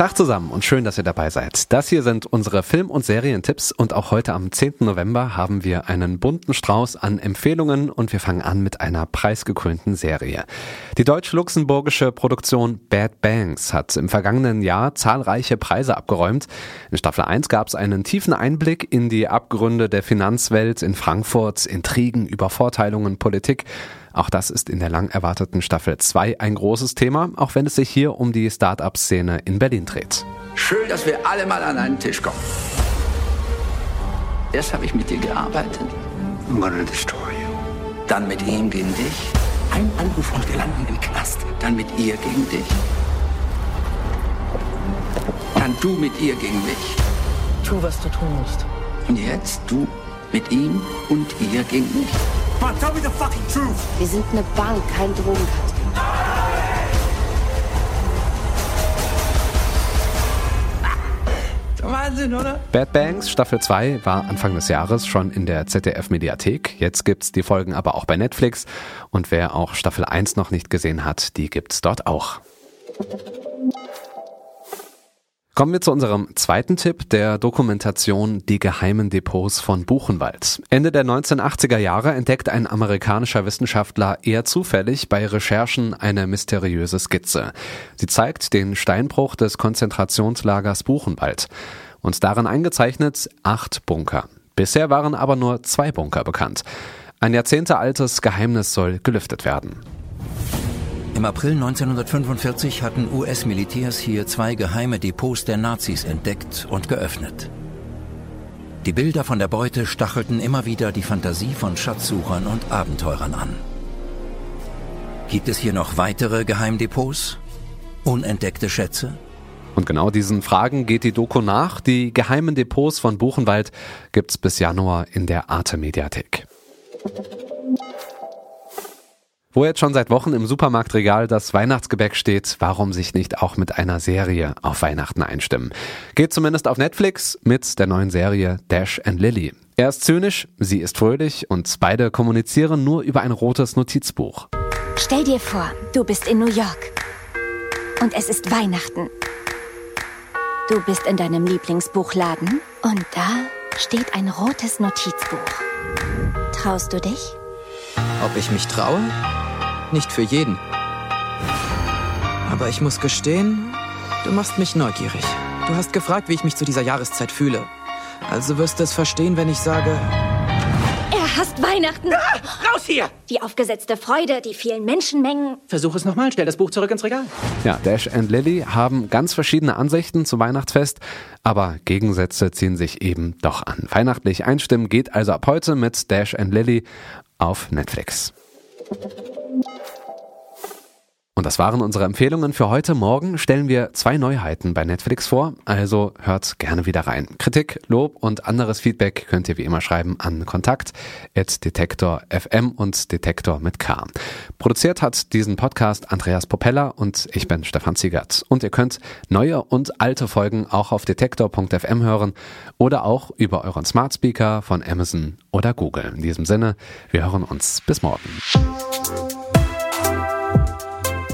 Tag zusammen und schön, dass ihr dabei seid. Das hier sind unsere Film- und Serientipps und auch heute am 10. November haben wir einen bunten Strauß an Empfehlungen und wir fangen an mit einer preisgekrönten Serie. Die deutsch-luxemburgische Produktion Bad Banks hat im vergangenen Jahr zahlreiche Preise abgeräumt. In Staffel 1 gab es einen tiefen Einblick in die Abgründe der Finanzwelt in Frankfurt, Intrigen, Übervorteilungen, Politik auch das ist in der lang erwarteten Staffel 2 ein großes Thema, auch wenn es sich hier um die Start-up-Szene in Berlin dreht. Schön, dass wir alle mal an einen Tisch kommen. Erst habe ich mit dir gearbeitet. I'm gonna destroy you. Dann mit ihm gegen dich. Ein Anruf und wir landen im Knast. Dann mit ihr gegen dich. Dann du mit ihr gegen mich. Tu, was du tun musst. Und jetzt du mit ihm und ihr gegen mich. Come on, tell me the fucking truth. Wir sind eine Bank, kein Drogenkartell. Wahnsinn, oder? Bad Banks Staffel 2 war Anfang des Jahres schon in der ZDF-Mediathek. Jetzt gibt's die Folgen aber auch bei Netflix. Und wer auch Staffel 1 noch nicht gesehen hat, die gibt's dort auch. Kommen wir zu unserem zweiten Tipp, der Dokumentation Die geheimen Depots von Buchenwald. Ende der 1980er Jahre entdeckt ein amerikanischer Wissenschaftler eher zufällig bei Recherchen eine mysteriöse Skizze. Sie zeigt den Steinbruch des Konzentrationslagers Buchenwald und darin eingezeichnet acht Bunker. Bisher waren aber nur zwei Bunker bekannt. Ein jahrzehntealtes Geheimnis soll gelüftet werden. Im April 1945 hatten US-Militärs hier zwei geheime Depots der Nazis entdeckt und geöffnet. Die Bilder von der Beute stachelten immer wieder die Fantasie von Schatzsuchern und Abenteurern an. Gibt es hier noch weitere Geheimdepots? Unentdeckte Schätze? Und genau diesen Fragen geht die Doku nach. Die geheimen Depots von Buchenwald gibt's bis Januar in der Arte Mediathek. Wo jetzt schon seit Wochen im Supermarktregal das Weihnachtsgebäck steht, warum sich nicht auch mit einer Serie auf Weihnachten einstimmen? Geht zumindest auf Netflix mit der neuen Serie Dash and Lily. Er ist zynisch, sie ist fröhlich und beide kommunizieren nur über ein rotes Notizbuch. Stell dir vor, du bist in New York. Und es ist Weihnachten. Du bist in deinem Lieblingsbuchladen und da steht ein rotes Notizbuch. Traust du dich? Ob ich mich traue? Nicht für jeden. Aber ich muss gestehen, du machst mich neugierig. Du hast gefragt, wie ich mich zu dieser Jahreszeit fühle. Also wirst du es verstehen, wenn ich sage, Er hasst Weihnachten. raus hier! Die aufgesetzte Freude, die vielen Menschenmengen. Versuch es nochmal, stell das Buch zurück ins Regal. Ja, Dash and Lily haben ganz verschiedene Ansichten zum Weihnachtsfest, aber Gegensätze ziehen sich eben doch an. Weihnachtlich einstimmen geht also ab heute mit Dash and Lily auf Netflix. Thank you. Und das waren unsere Empfehlungen für heute. Morgen stellen wir zwei Neuheiten bei Netflix vor, also hört gerne wieder rein. Kritik, Lob und anderes Feedback könnt ihr wie immer schreiben an kontakt.detektor.fm und Detektor mit K. Produziert hat diesen Podcast Andreas Popella und ich bin Stefan Ziegert. Und ihr könnt neue und alte Folgen auch auf detektor.fm hören oder auch über euren Smart Speaker von Amazon oder Google. In diesem Sinne, wir hören uns bis morgen.